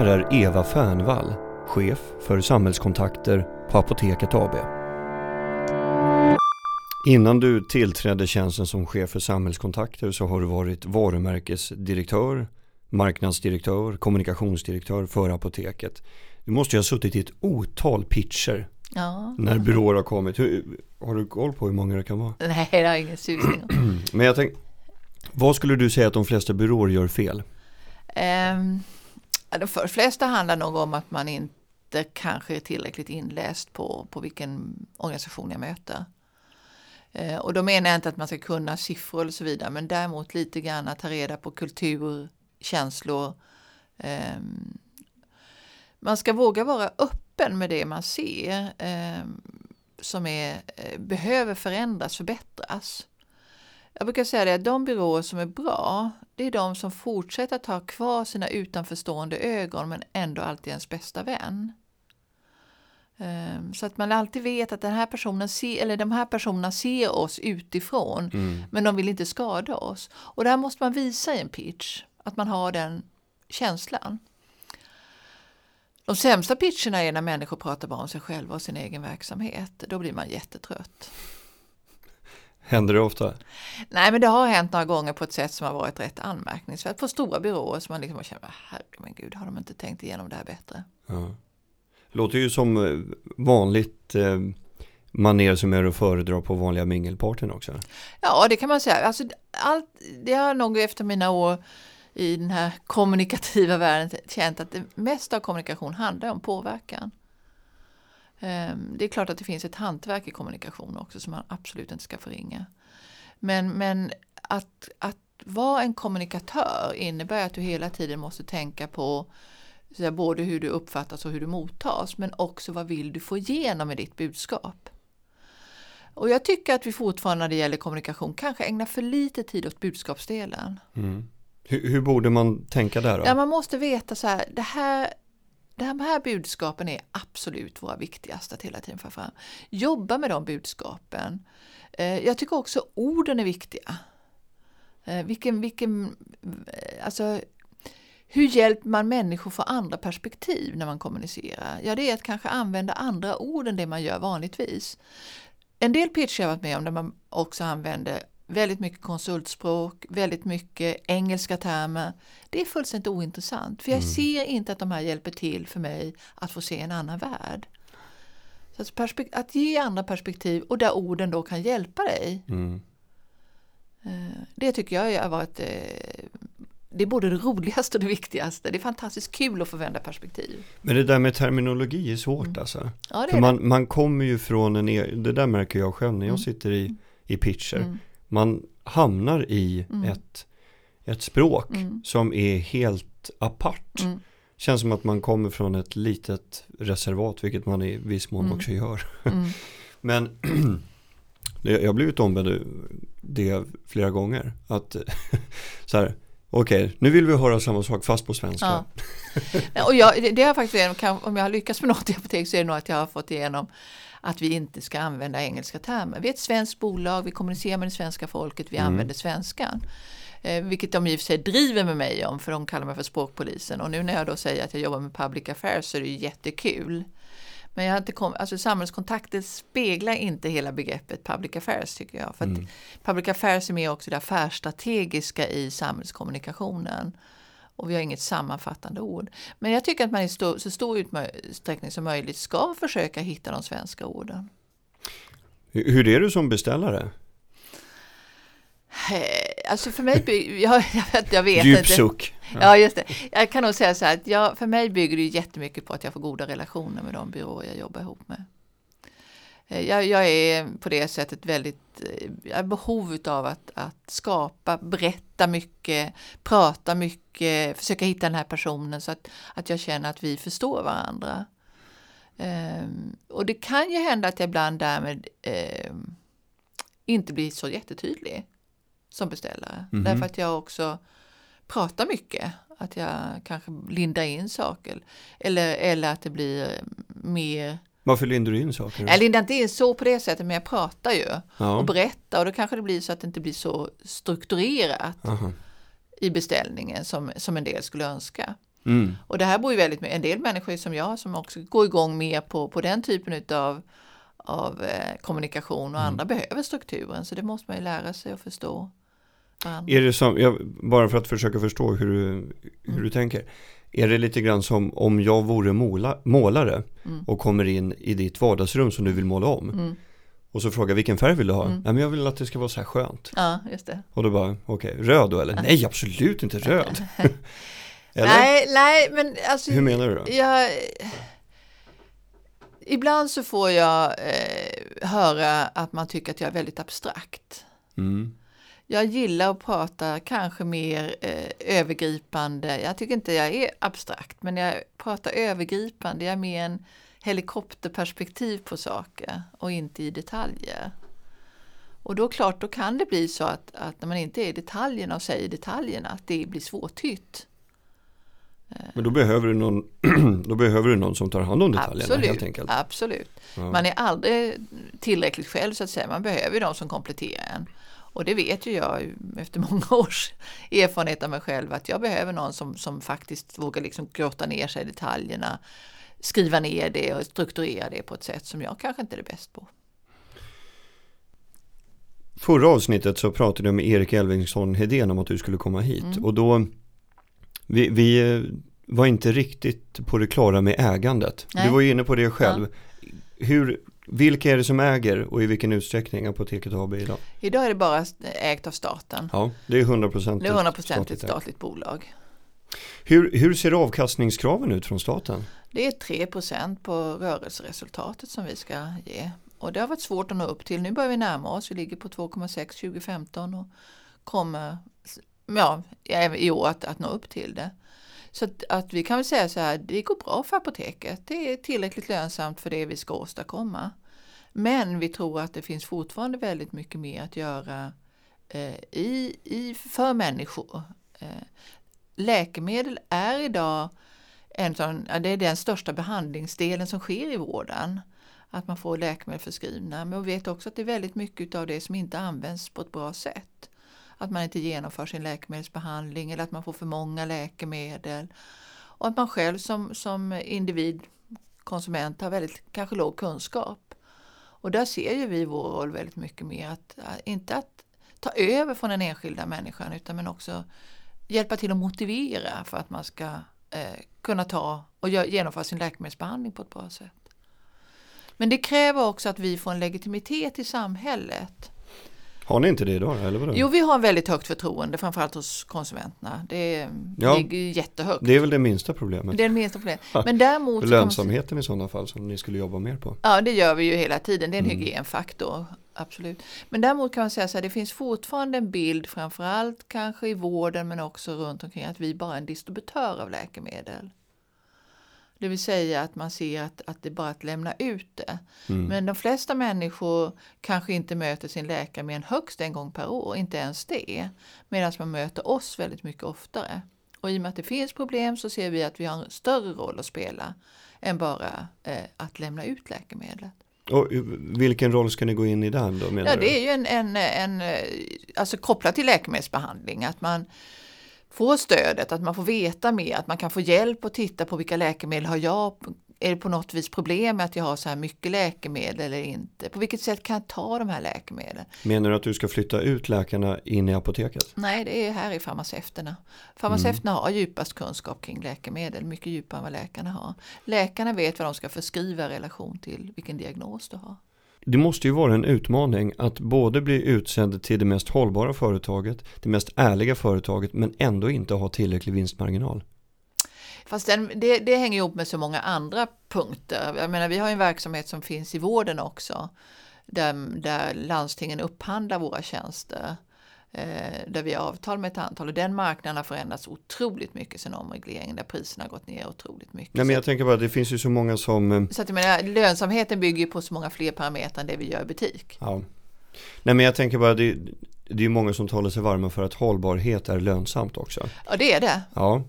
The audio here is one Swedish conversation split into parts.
Här är Eva Fernvall, chef för samhällskontakter på Apoteket AB. Innan du tillträdde tjänsten som chef för samhällskontakter så har du varit varumärkesdirektör, marknadsdirektör, kommunikationsdirektör för Apoteket. Du måste ju ha suttit i ett otal pitcher Ja. när byråer har kommit. Hur, har du koll på hur många det kan vara? Nej, det har jag ingen susning om. Men jag tänker, vad skulle du säga att de flesta byråer gör fel? Ja, Alltså, de flesta handlar nog om att man inte kanske är tillräckligt inläst på, på vilken organisation jag möter. Eh, och då menar jag inte att man ska kunna siffror och så vidare, men däremot lite grann att ta reda på kultur, känslor. Ehm, man ska våga vara öppen med det man ser ehm, som är, eh, behöver förändras, förbättras. Jag brukar säga det att de byråer som är bra, det är de som fortsätter att ha kvar sina utanförstående ögon men ändå alltid ens bästa vän. Ehm, Så att man alltid vet att den här personen ser, eller de här personerna ser oss utifrån men de vill inte skada oss. Och det här måste man visa i en pitch, att man har den känslan. De sämsta pitcherna är när människor pratar bara om sig själva och sin egen verksamhet. Då blir man jättetrött. Händer det ofta? Nej, men det har hänt några gånger på ett sätt som har varit rätt anmärkningsvärt. På stora byråer som man liksom känner, herregud, har de inte tänkt igenom det här bättre? Ja. Låter ju som eh, vanligt eh, maner som är att föredra på vanliga mingelpartyn också. Ja, det kan man säga. Alltså, allt, det har nog efter mina år i den här kommunikativa världen känt att det mesta av kommunikation handlar om påverkan. Ehm, Det är klart att det finns ett hantverk i kommunikation också som man absolut inte ska förringa. Men, men att, att vara en kommunikatör innebär att du hela tiden måste tänka på så både hur du uppfattas och hur du mottas men också vad vill du få igenom med ditt budskap. Och jag tycker att vi fortfarande när det gäller kommunikation kanske ägnar för lite tid åt budskapsdelen. Hur, hur borde man tänka där då? Ja, man måste veta så här, det här, de här budskapen är absolut våra viktigaste att hela tiden få fram. Jobba med de budskapen. Eh, jag tycker också orden är viktiga. Eh, vilken, vilken, eh, alltså, hur hjälper man människor få andra perspektiv när man kommunicerar? Ja, det är att kanske använda andra ord än det man gör vanligtvis. En del pitcher jag har varit med om där man också använder väldigt mycket konsultspråk, väldigt mycket engelska termer. Det är fullständigt ointressant för jag ser inte att de här hjälper till för mig att få se en annan värld. Så att, att ge andra perspektiv och där orden då kan hjälpa dig. Mm. Eh, Det tycker jag har varit eh, det är både det roligaste och det viktigaste. Det är fantastiskt kul att få vända perspektiv. Men det där med terminologi är svårt alltså. Ja, det För är man, man kommer ju från en, e- det där märker jag själv när jag Mm. sitter i, i pitcher. Mm. Man hamnar i Mm. ett, ett språk Mm. som är helt apart. Mm. Känns som att man kommer från ett litet reservat, vilket man i viss mån Mm. också gör. Mm. Men jag har blivit ombedd det flera gånger. Att så här, okej, nu vill vi höra samma sak fast på svenska. Ja. Och jag, det, har faktiskt, om jag har lyckats med något i apotek så är det nog att jag har fått igenom att vi inte ska använda engelska termer. Vi är ett svenskt bolag, vi kommunicerar med det svenska folket, vi använder svenskan. Eh, vilket de i och för sig driver med mig om, för de kallar mig för språkpolisen. Och nu när jag då säger att jag jobbar med public affairs så är det ju jättekul. Men jag har inte kom, alltså samhällskontakter speglar inte hela begreppet public affairs tycker jag. För att public affairs är mer också det affärsstrategiska i samhällskommunikationen. Och vi har inget sammanfattande ord. Men jag tycker att man i så stor utsträckning som möjligt ska försöka hitta de svenska orden. Hur är du som beställare? Eh, Alltså för mig, jag, jag vet, jag vet Djup inte. suck. Ja, just det. Jag kan nog säga så här att jag, för mig bygger det jättemycket på att jag får goda relationer med de byråer jag jobbar ihop med. Eh, Jag, jag är på det sättet väldigt, eh, jag har behov av att, att skapa, berätta mycket, prata mycket, försöka hitta den här personen så att, att jag känner att vi förstår varandra. Ehm, och det kan ju hända att jag ibland därmed ehm, inte blir så jättetydlig som beställare. Mhm. Därför att jag också pratar mycket. Att jag kanske lindar in saker. Eller, eller att det blir mer... Varför lindar du in saker? Jag lindar inte in så på det sättet men jag pratar ju. Ja. Och berättar och då kanske det blir så att det inte blir så strukturerat Aha. i beställningen som, som en del skulle önska. Mm. Och det här beror ju väldigt med en del människor som jag som också går igång mer på, på den typen utav av eh, kommunikation och andra behöver strukturen så det måste man ju lära sig att förstå. varandra. Är det som, jag, bara för att försöka förstå hur hur Mm. du tänker. Är det lite grann som om jag vore måla, målare Mm. och kommer in i ditt vardagsrum som du vill måla om. Mm. Och så frågar vilken färg vill du ha? Mm. Nej men jag vill att det ska vara så här skönt. Ja, just det. Och då bara, okej, röd då eller? Nej absolut inte röd. eller? Nej, nej, men alltså. Hur menar du då? Jag, ibland så får jag eh, höra att man tycker att jag är väldigt abstrakt. Mm. Jag gillar att prata kanske mer eh, övergripande. Jag tycker inte jag är abstrakt, men jag pratar övergripande. Jag är mer en helikopterperspektiv på saker och inte i detaljer. Och då klart, då kan det bli så att, att när man inte är i detaljerna och säger detaljerna, att det blir svårtytt. Men då behöver, du någon, då behöver du någon som tar hand om detaljerna helt Absolut, enkelt. absolut. Ja. Man är aldrig tillräckligt själv så att säga. Man behöver de som kompletterar en. Och det vet ju jag efter många års erfarenhet av mig själv att jag behöver någon som, som faktiskt vågar liksom grotta ner sig i detaljerna, skriva ner det och strukturera det på ett sätt som jag kanske inte är bäst på. Förra avsnittet så pratade jag med Erik Elvingsson Hedén om att du skulle komma hit. Mm. Och då, vi, vi eh, var inte riktigt på det klara med ägandet. Nej. Du var ju inne på det själv. Hur, vilka är det som äger och i vilken utsträckning Apoteket AB idag? Idag är det bara ägt av staten. Ja, det är 100% Det är 100% ett statligt statligt bolag. Hur, hur ser avkastningskraven ut från staten? Det är 3% på rörelseresultatet som vi ska ge. Och det har varit svårt att nå upp till. Nu börjar vi närma oss. Vi ligger på 2,6 2015 och kommer ja, i år att, att nå upp till det. Så att, att vi kan väl säga så här, det går bra för apoteket. Det är tillräckligt lönsamt för det vi ska åstadkomma. Men vi tror att det finns fortfarande väldigt mycket mer att göra eh, i, i, för människor. Eh, läkemedel är idag en sån, ja, det är den största behandlingsdelen som sker i vården. Att man får läkemedel förskrivna. Men vi vet också att det är väldigt mycket av det som inte används på ett bra sätt. Att man inte genomför sin läkemedelsbehandling eller att man får för många läkemedel. Och att man själv som, som individ, konsument, har väldigt kanske låg kunskap. Och där ser ju vi vår roll väldigt mycket mer att, eh, inte att ta över från den enskilda människan utan men också hjälpa till att motivera för att man ska eh, kunna ta och genomföra sin läkemedelsbehandling på ett bra sätt. Men det kräver också att vi får en legitimitet i samhället. Har ni inte det idag eller vadå? Jo, vi har väldigt högt förtroende, framförallt hos konsumenterna. Det Ja. ligger jättehögt. Det är väl det minsta problemet. Det är det minsta problemet. Men däremot Lönsamheten i sådana fall som ni skulle jobba mer på. Ja, det gör vi ju hela tiden. Det är en Mm. hygienfaktor, absolut. Men däremot kan man säga så här, det finns fortfarande en bild, framförallt kanske i vården men också runt omkring, att vi bara är en distributör av läkemedel. Det vill säga att man ser att, att det är bara att lämna ut det. Mm. Men de flesta människor kanske inte möter sin läkare mer än högst en gång per år, inte ens det. Medan man möter oss väldigt mycket oftare. Och i och med att det finns problem så ser vi att vi har en större roll att spela än bara eh, att lämna ut läkemedlet. Och vilken roll ska ni gå in i där då menar Ja, det är ju en, en, en eh, alltså kopplat till läkemedelsbehandling, att man får stödet, att man får veta mer, att man kan få hjälp att titta på vilka läkemedel har jag, är det på något vis problem med att jag har så här mycket läkemedel eller inte? På vilket sätt kan jag ta de här läkemedlen? Menar du att du ska flytta ut läkarna in i apoteket? Nej, det är här i farmaceuterna. Farmaceuterna har djupast kunskap kring läkemedel, mycket djupare än vad läkarna har. Läkarna vet vad de ska förskriva i relation till vilken diagnos du har. Det måste ju vara en utmaning att både bli utsedd till det mest hållbara företaget, det mest ärliga företaget men ändå inte ha tillräcklig vinstmarginal. Fast den, det, det hänger ihop med så många andra punkter. Jag menar, vi har en verksamhet som finns i vården också. Där, där landstingen upphandlar våra tjänster. Eh, där vi har avtal med ett antal. Och den marknaden har förändrats otroligt mycket sedan omregleringen. Där priserna har gått ner otroligt mycket. Nej men jag tänker bara det finns ju så många som eh, Så att jag menar, lönsamheten bygger på så många fler parametrar än det vi gör i butik. Ja. Nej men jag tänker bara det, det är många som talar sig varma för att hållbarhet är lönsamt också. Och det är det. Ja,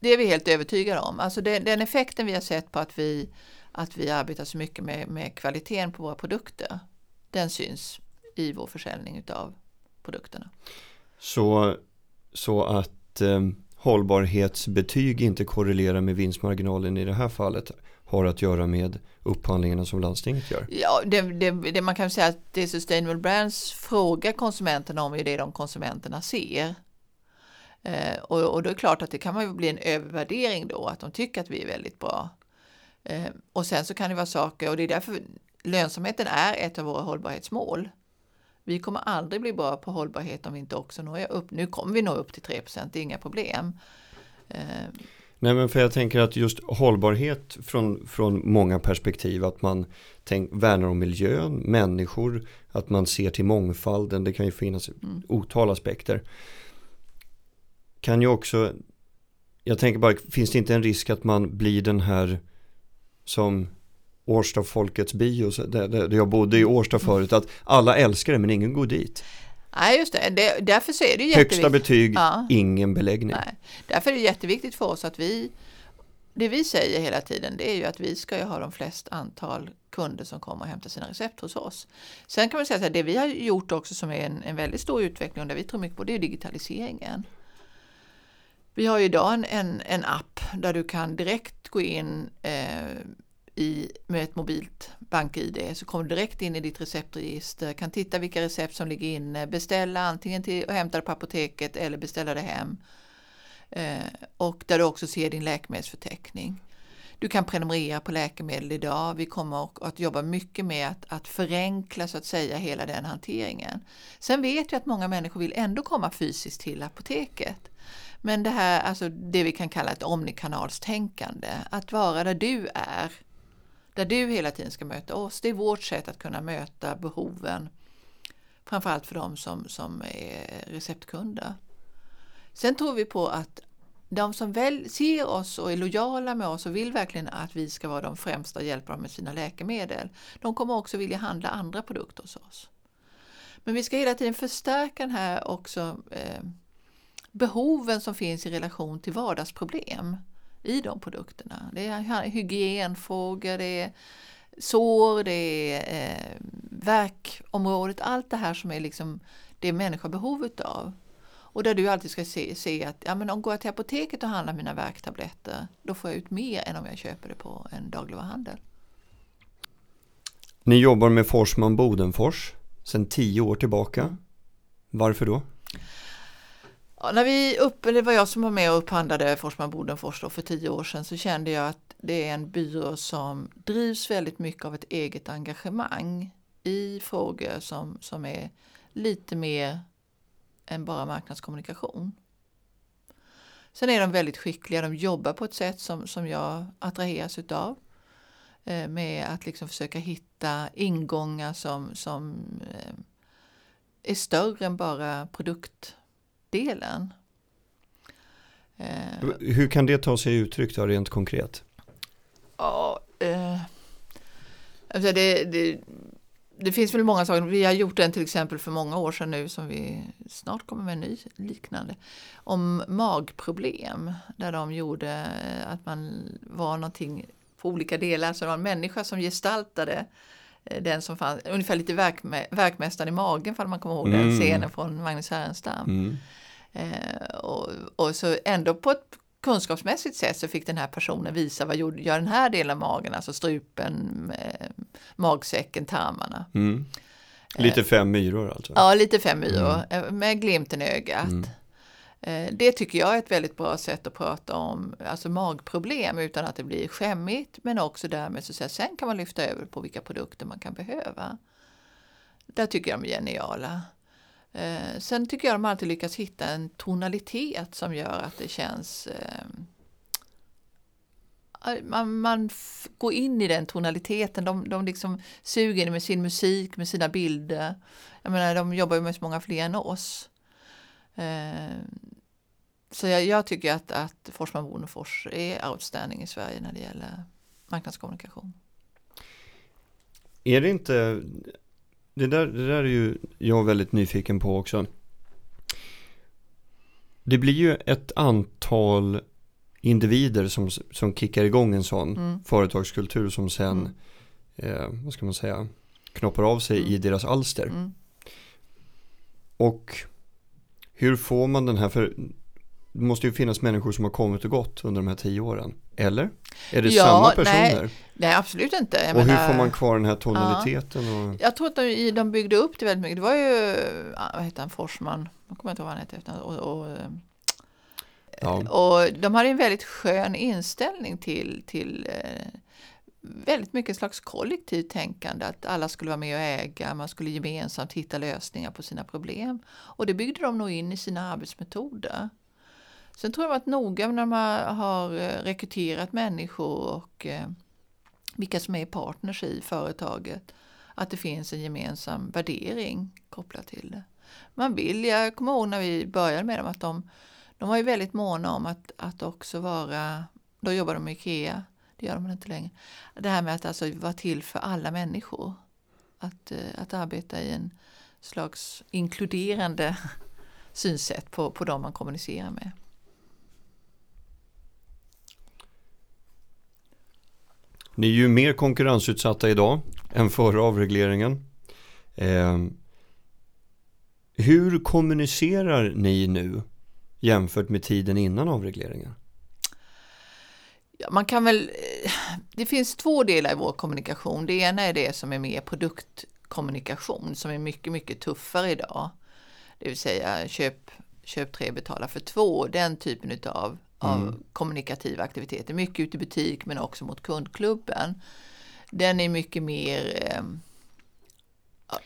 Det är vi helt övertygade om. Alltså det, den effekten vi har sett på att vi, att vi arbetar så mycket med, med kvaliteten på våra produkter. Den syns i vår försäljning utav produkterna. så, så att eh, hållbarhetsbetyg inte korrelerar med vinstmarginalen i det här fallet har att göra med upphandlingarna som landstinget gör? Ja, det, det, det man kan säga att det Sustainable Brands frågar konsumenterna om är det de konsumenterna ser. Eh, och, och då är det klart att det kan man bli en övervärdering då, att de tycker att vi är väldigt bra. Eh, och sen så kan det vara saker, och det är därför lönsamheten är ett av våra hållbarhetsmål. Vi kommer aldrig bli bra på hållbarhet om vi inte också når upp. Nu kommer vi nå upp till 3 det är inga problem. Eh. Nej men för jag tänker att just hållbarhet från, från många perspektiv, att man tänk, värnar om miljön, människor, att man ser till mångfalden, det kan ju finnas mm. otal aspekter. Kan ju också, jag tänker bara, finns det inte en risk att man blir den här som Årsta Folkets bio, där, där jag bodde i Årsta förut, att alla älskar det men ingen går dit. Nej, just det. det därför så är det. Högsta betyg, ja. ingen beläggning. Nej. Därför är det jätteviktigt för oss att vi, det vi säger hela tiden, det är ju att vi ska ju ha de flest antal kunder som kommer och hämtar sina recept hos oss. Sen kan man säga att det vi har gjort också som är en, en väldigt stor utveckling och där vi tror mycket på, det är digitaliseringen. Vi har ju idag en, en, en app där du kan direkt gå in eh, i, med ett mobilt bank-id så kommer du direkt in i ditt receptregister, kan titta vilka recept som ligger inne, beställa antingen till och hämta det på apoteket eller beställa det hem. Eh, och där du också ser din läkemedelsförteckning. Du kan prenumerera på läkemedel idag. Vi kommer att jobba mycket med att, att förenkla så att säga hela den hanteringen. Sen vet jag att många människor vill ändå komma fysiskt till apoteket. Men det här, alltså det vi kan kalla ett omnikanalstänkande, att vara där du är där du hela tiden ska möta oss. Det är vårt sätt att kunna möta behoven. Framförallt för de som, som är receptkunder. Sen tror vi på att de som väl ser oss och är lojala med oss och vill verkligen att vi ska vara de främsta och hjälpa dem med sina läkemedel. De kommer också vilja handla andra produkter hos oss. Men vi ska hela tiden förstärka den här också eh, behoven som finns i relation till vardagsproblem i de produkterna. Det är hygienfrågor, det är sår, det är eh, verkområdet, allt det här som är liksom det människor har behov av. Och där du alltid ska se, se att ja, men om går till apoteket och handlar mina värktabletter, då får jag ut mer än om jag köper det på en dagligvaruhandel. Ni jobbar med Forsman Bodenfors sedan tio år tillbaka. Varför då? Ja, när vi upp, det var jag som var med och upphandlade Forsman Bodenfors för tio år sedan så kände jag att det är en byrå som drivs väldigt mycket av ett eget engagemang i frågor som, som är lite mer än bara marknadskommunikation. Sen är de väldigt skickliga, de jobbar på ett sätt som, som jag attraheras utav. Eh, med att liksom försöka hitta ingångar som, som eh, är större än bara produkt delen. Eh, Hur kan det ta sig uttryck då, rent konkret? Ja, eh, alltså det, det, det, finns väl många saker. Vi har gjort en till exempel för många år sedan nu som vi snart kommer med en ny liknande. Om magproblem där de gjorde att man var någonting på olika delar. Så det var en människa som gestaltade eh, den som fanns, ungefär lite verkmä, verkmästaren i magen för man kommer ihåg mm. den scenen från Magnus Härenstam. Mm. Eh, och, och, så ändå på ett kunskapsmässigt sätt så fick den här personen visa vad gör den här delen av magen, alltså strupen, eh, magsäcken, tarmarna. Mm. Lite fem myror alltså? Ja, lite fem myror mm. Eh, med glimten i ögat. Eh, det tycker jag är ett väldigt bra sätt att prata om alltså magproblem utan att det blir skämmigt men också därmed så att säga, sen kan man lyfta över på vilka produkter man kan behöva. Där tycker jag de är geniala. Eh, sen tycker jag de alltid lyckas hitta en tonalitet som gör att det känns eh, man, man går in i den tonaliteten. De, de liksom suger med sin musik, med sina bilder. Jag menar, de jobbar ju med så många fler än oss. Eh, så jag, jag, tycker att, att Forsman Bonefors är outstanding i Sverige när det gäller marknadskommunikation. Är det inte det där, det där är ju jag väldigt nyfiken på också. Det blir ju ett antal individer som, som kickar igång en sån mm. företagskultur som sen, mm. eh, vad ska man säga, knoppar av sig mm. i deras alster. Mm. Och hur får man den här, för det måste ju finnas människor som har kommit och gått under de här tio åren. Eller? Är det Ja, samma personer? nej, Nej, absolut inte. Jag och hur menar- får man kvar den här tonaliteten? Och, Jag tror att de, de byggde upp det väldigt mycket. Det var ju, vad heter han, Forsman, jag kommer inte ihåg vad han hette. efter- Och, och, eh, ja. och de hade en väldigt skön inställning till, till eh, väldigt mycket slags kollektivt tänkande. Att alla skulle vara med och äga, man skulle gemensamt hitta lösningar på sina problem. Och det byggde de nog in i sina arbetsmetoder. Sen tror jag att noga när man har eh, rekryterat människor och eh, vilka som är partners i företaget. Att det finns en gemensam värdering kopplat till det. Man vill, jag kommer ihåg när vi började med dem att de, de var ju väldigt måna om att, att också vara, då jobbar de med IKEA, det gör de inte längre. Det här med att alltså vara till för alla människor. Att, eh, att arbeta i en slags inkluderande synsätt på, på de man kommunicerar med. Ni är ju mer konkurrensutsatta idag än före avregleringen. Eh, hur kommunicerar ni nu jämfört med tiden innan avregleringen? Ja, man kan väl, eh, det finns två delar i vår kommunikation. Det ena är det som är mer produktkommunikation som är mycket, mycket tuffare idag. Det vill säga köp, köp tre, betala för två. Den typen av av kommunikativa aktiviteter. Mycket ute i butik men också mot kundklubben. Den är mycket mer eh,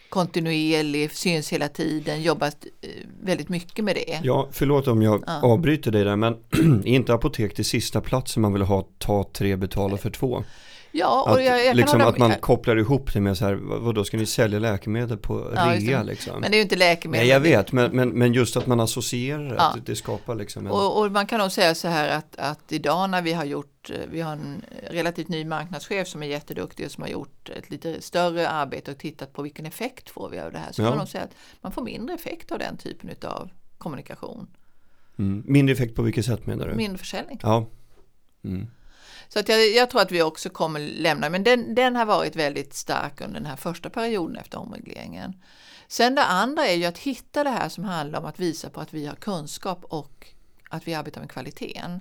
kontinuerlig, syns hela tiden, jobbat eh, väldigt mycket med det. Ja, förlåt om jag Ja. avbryter dig där, men är inte apotek till sista platsen man vill ha ta tre betala för två? Ja, och Att, jag, jag liksom att man kopplar ihop det med så här, vad, vad då ska ni sälja läkemedel på Ja, rea liksom? Men det är ju inte läkemedel. Nej, jag vet, men, men, men just att man associerar det, Ja. att det skapar liksom en... Och, och man kan nog säga så här att, att idag när vi har gjort, vi har en relativt ny marknadschef som är jätteduktig och som har gjort ett lite större arbete och tittat på vilken effekt får vi av det här. Så Ja. kan man nog säga att man får mindre effekt av den typen av kommunikation. Mm. Mindre effekt på vilket sätt menar du? Mindre försäljning. Ja. Mm. Så att jag, jag tror att vi också kommer lämna, men den, den har varit väldigt stark under den här första perioden efter omregleringen. Sen det andra är ju att hitta det här som handlar om att visa på att vi har kunskap och att vi arbetar med kvaliteten.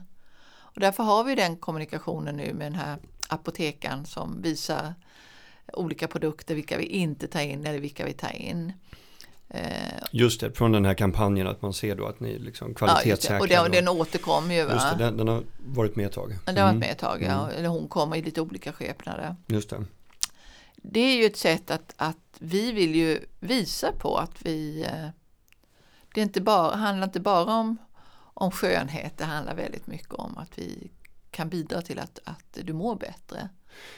Och därför har vi den kommunikationen nu med den här apotekaren som visar olika produkter, vilka vi inte tar in eller vilka vi tar in. Eh, Just det, från den här kampanjen att man ser då att ni liksom ja, kvalitetssäkrar. det. Och den, då. den återkommer ju. Va? Just det, den, den har varit med ett tag. Den har varit Mm. med ett tag, ja. eller hon kommer i lite olika skepnader. Just det. det är ju ett sätt att, att vi vill ju visa på att vi eh, det är inte bara, handlar inte bara om, om skönhet, det handlar väldigt mycket om att vi kan bidra till att, att du mår bättre.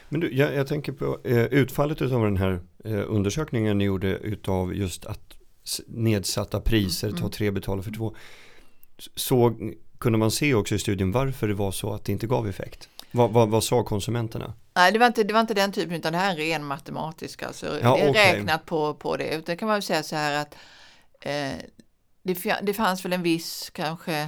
Men du, jag, jag tänker på eh, utfallet av den här eh, undersökningen ni gjorde utav just att nedsatta priser, Mm, ta mm. tre betala för två. Så kunde man se också i studien varför det var så att det inte gav effekt. Vad, vad, vad sa konsumenterna? Nej, det var inte, det var inte den typen utan det här är ren matematisk. Alltså, Ja, det är okej. räknat på, på det. Det kan man väl säga så här att eh, det, det fanns väl en viss kanske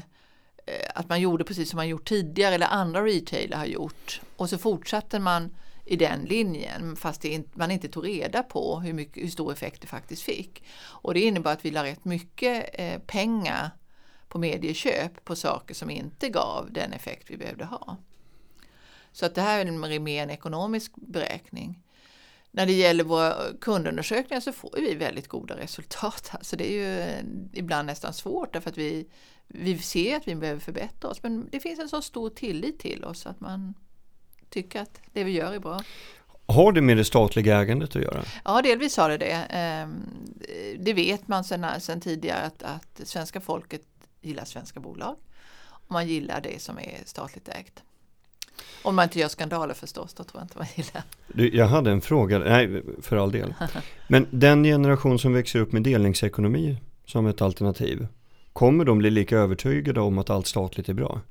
eh, att man gjorde precis som man gjort tidigare eller andra retailer har gjort. Och så fortsatte man i den linjen fast det inte, man inte tog reda på hur, mycket, hur stor effekt det faktiskt fick. Och det innebar att vi la rätt mycket eh, pengar på medieköp på saker som inte gav den effekt vi behövde ha. Så att det här är mer en ekonomisk beräkning. När det gäller våra kundundersökningar så får vi väldigt goda resultat. Alltså det är ju eh, ibland nästan svårt därför att vi, vi ser att vi behöver förbättra oss. Men det finns en så stor tillit till oss att man tycker att det vi gör är bra. Har det med det statliga ägandet att göra? Ja, delvis har det det. Ehm, Det vet man sedan tidigare att, att svenska folket gillar svenska bolag. Och man gillar det som är statligt ägt. Om man inte gör skandaler förstås, då tror jag inte man gillar. Du, jag hade en fråga, nej för all del. Men den generation som växer upp med delningsekonomi som ett alternativ, kommer de bli lika övertygade om att allt statligt är bra?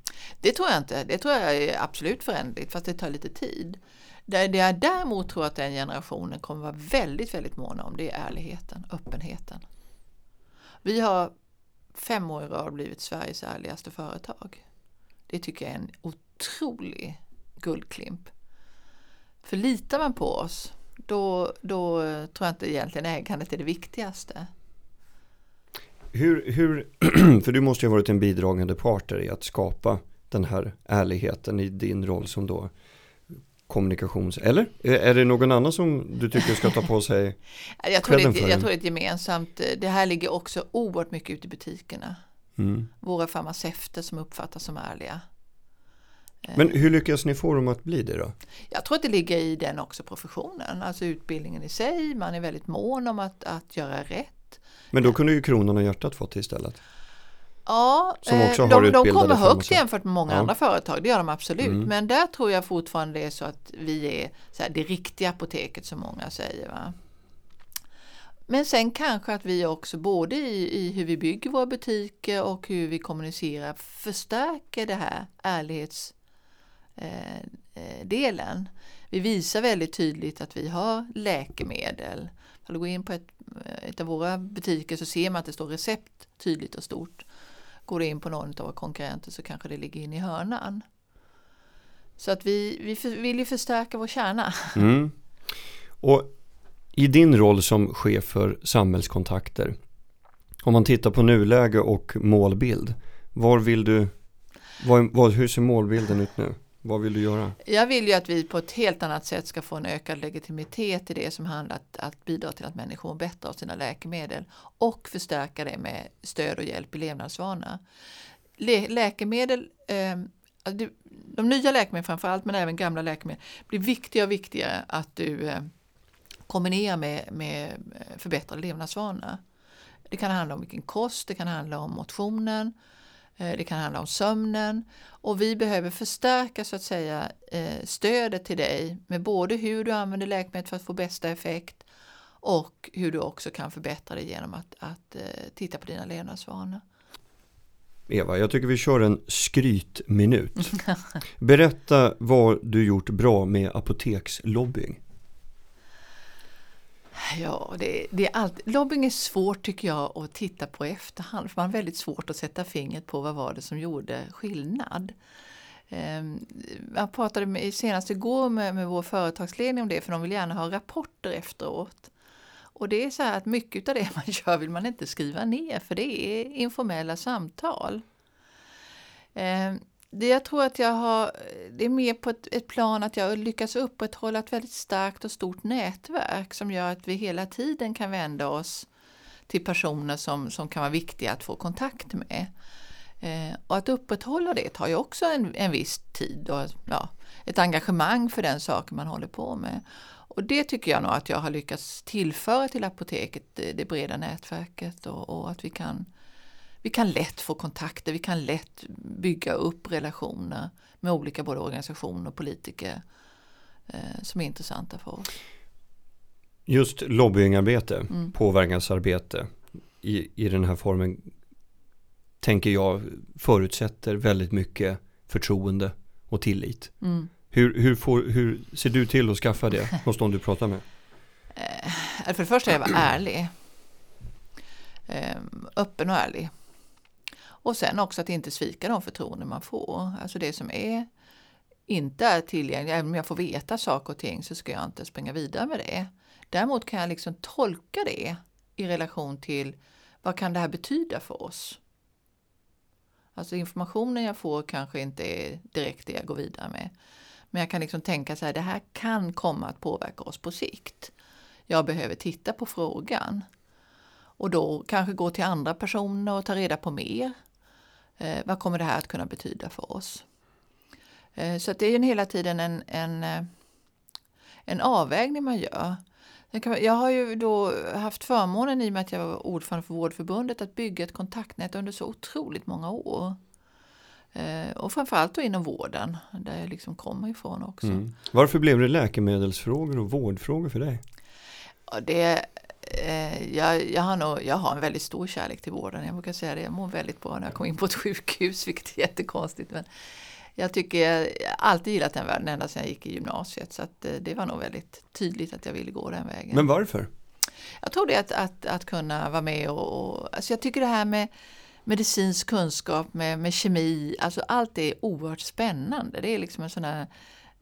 Det tror jag inte. Det tror jag är absolut förändligt, fast det tar lite tid. Det, det jag däremot tror att den generationen kommer vara väldigt, väldigt måna om, det är ärligheten, öppenheten. Vi har fem år i rad blivit Sveriges ärligaste företag. Det tycker jag är en otrolig guldklimp. För litar man på oss, då, då tror jag inte egentligen ägandet är det viktigaste. Hur, hur, för du måste ju ha varit en bidragande part i att skapa den här ärligheten i din roll som då kommunikations... Eller? Är, det någon annan som du tycker ska ta på sig jag tror, det, jag tror det är gemensamt. eh, Det här ligger också oerhört mycket ute i butikerna. Mm. Våra farmaceuter som uppfattas som ärliga. Men hur lyckas ni få dem att bli det då? Jag tror att det ligger i den också professionen, alltså utbildningen i sig. Man är väldigt mån om att, att göra rätt. Men då kunde ju kronan och hjärtat fått det istället. Ja, eh, de, de kommer högt jämfört med många Ja. andra företag, det gör de absolut. Mm. Men där tror jag fortfarande det är så att vi är så här, det riktiga apoteket som många säger. Va? Men sen kanske att vi också både i, i hur vi bygger våra butiker och hur vi kommunicerar förstärker det här ärlighetsdelen. Eh, eh, vi visar väldigt tydligt att vi har läkemedel. Om du går in på ett, ett av våra butiker så ser man att det står recept tydligt och stort. Går du in på någon av våra konkurrenter så kanske det ligger in i hörnan. Så att vi, vi för, vill ju förstärka vår kärna. Mm. Och i din roll som chef för samhällskontakter, om man tittar på nuläge och målbild, var vill du, var, var, hur ser målbilden ut nu? Vad vill du göra? Jag vill ju att vi på ett helt annat sätt ska få en ökad legitimitet i det som handlar om att, att bidra till att människor mår bättre av sina läkemedel och förstärka det med stöd och hjälp i levnadsvana. Lä, läkemedel, eh, de nya läkemedlen framförallt men även gamla läkemedel blir viktigare och viktigare att du eh, kombinerar med, med eh, förbättrade levnadsvanor. Det kan handla om vilken kost, det kan handla om motionen, eh, det kan handla om sömnen och vi behöver förstärka så att säga eh, stödet till dig med både hur du använder läkemedlet för att få bästa effekt och hur du också kan förbättra det genom att, att eh, titta på dina levnadsvanor. Eva, jag tycker vi kör en skrytminut. Berätta vad du gjort bra med apotekslobbying. Ja, det, det är allt. Lobbying är svårt tycker jag att titta på i efterhand. För man har väldigt svårt att sätta fingret på vad var det som gjorde skillnad. Ehm, jag pratade med, senast igår med, med vår företagsledning om det för de vill gärna ha rapporter efteråt. Och det är så här att mycket av det man gör vill man inte skriva ner för det är informella samtal. Ehm, det jag tror att jag har, det är mer på ett, ett plan att jag lyckas upprätthålla ett väldigt starkt och stort nätverk som gör att vi hela tiden kan vända oss till personer som, som kan vara viktiga att få kontakt med. Eh, och att upprätthålla det tar ju också en, en viss tid och ja, ett engagemang för den saken man håller på med. Och det tycker jag nog att jag har lyckats tillföra till apoteket, det, det breda nätverket och, och att vi kan vi kan lätt få kontakter, vi kan lätt bygga upp relationer med olika både organisationer och politiker eh, som är intressanta för oss. Just lobbyingarbete, Mm. påverkansarbete i, i den här formen tänker jag förutsätter väldigt mycket förtroende och tillit. Mm. Hur, hur, får, hur ser du till att skaffa det hos de du pratar med? Eh, för det första är jag ärlig. Eh, öppen och ärlig. Och sen också att inte svika de förtroenden man får. Alltså det som är inte är tillgängligt, även om jag får veta saker och ting så ska jag inte springa vidare med det. Däremot kan jag liksom tolka det i relation till vad kan det här betyda för oss? Alltså informationen jag får kanske inte är direkt det jag går vidare med. Men jag kan liksom tänka så här, det här kan komma att påverka oss på sikt. Jag behöver titta på frågan. Och då kanske gå till andra personer och ta reda på mer. Eh, vad kommer det här att kunna betyda för oss? Eh, så det är ju hela tiden en, en, eh, en avvägning man gör. Jag har ju då haft förmånen i och med att jag var ordförande för Vårdförbundet att bygga ett kontaktnät under så otroligt många år. Och framförallt då inom vården, där jag liksom kommer ifrån också. Mm. Varför blev det läkemedelsfrågor och vårdfrågor för dig? Det, eh, jag, jag, har nog, jag har en väldigt stor kärlek till vården. Jag brukar säga det, jag mår väldigt bra när jag kommer in på ett sjukhus, vilket är jättekonstigt. Men jag tycker jag alltid gillat den världen ända sedan jag gick i gymnasiet. Så att, eh, det var nog väldigt tydligt att jag ville gå den vägen. Men varför? Jag tror det att, att, att kunna vara med och, och alltså jag tycker det här med medicinsk kunskap, med, med kemi, alltså allt är oerhört spännande. Det är liksom en sån här,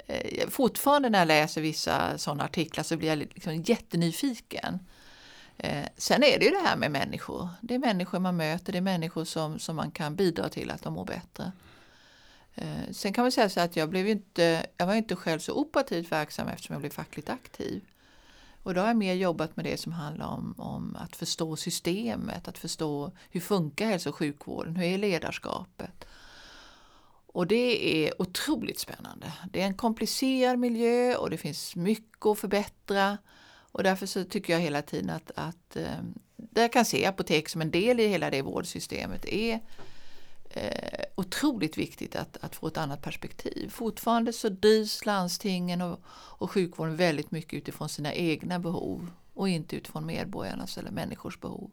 eh, fortfarande när jag läser vissa sådana artiklar så blir jag liksom jättenyfiken. Eh, sen är det ju det här med människor. Det är människor man möter, det är människor som, som man kan bidra till att de mår bättre. Eh, sen kan man säga så att jag, blev inte, jag var inte själv så operativt verksam eftersom jag blev fackligt aktiv. Och då har jag mer jobbat med det som handlar om, om att förstå systemet, att förstå hur funkar hälso och sjukvården, hur är ledarskapet? Och det är otroligt spännande. Det är en komplicerad miljö och det finns mycket att förbättra. Och därför så tycker jag hela tiden att, att eh, där kan se apotek som en del i hela det vårdsystemet är eh, otroligt viktigt att, att få ett annat perspektiv. Fortfarande så drivs landstingen och, och sjukvården väldigt mycket utifrån sina egna behov och inte utifrån medborgarnas eller människors behov.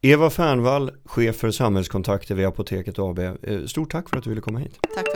Eva Fernvall, chef för samhällskontakter vid Apoteket AB. Eh, stort tack för att du ville komma hit. Tack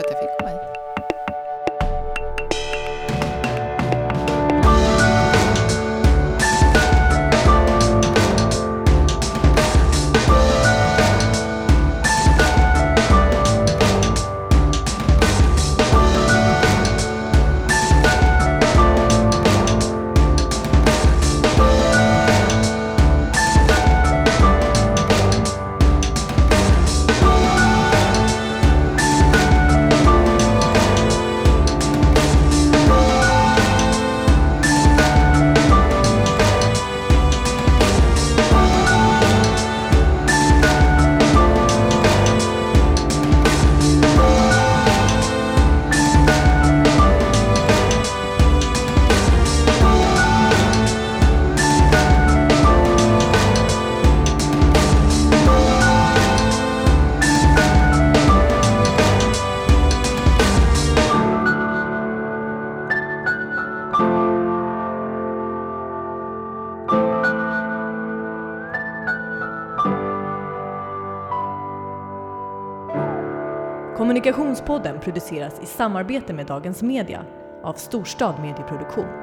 Kommunikationspodden produceras i samarbete med Dagens Media av Storstad Medieproduktion.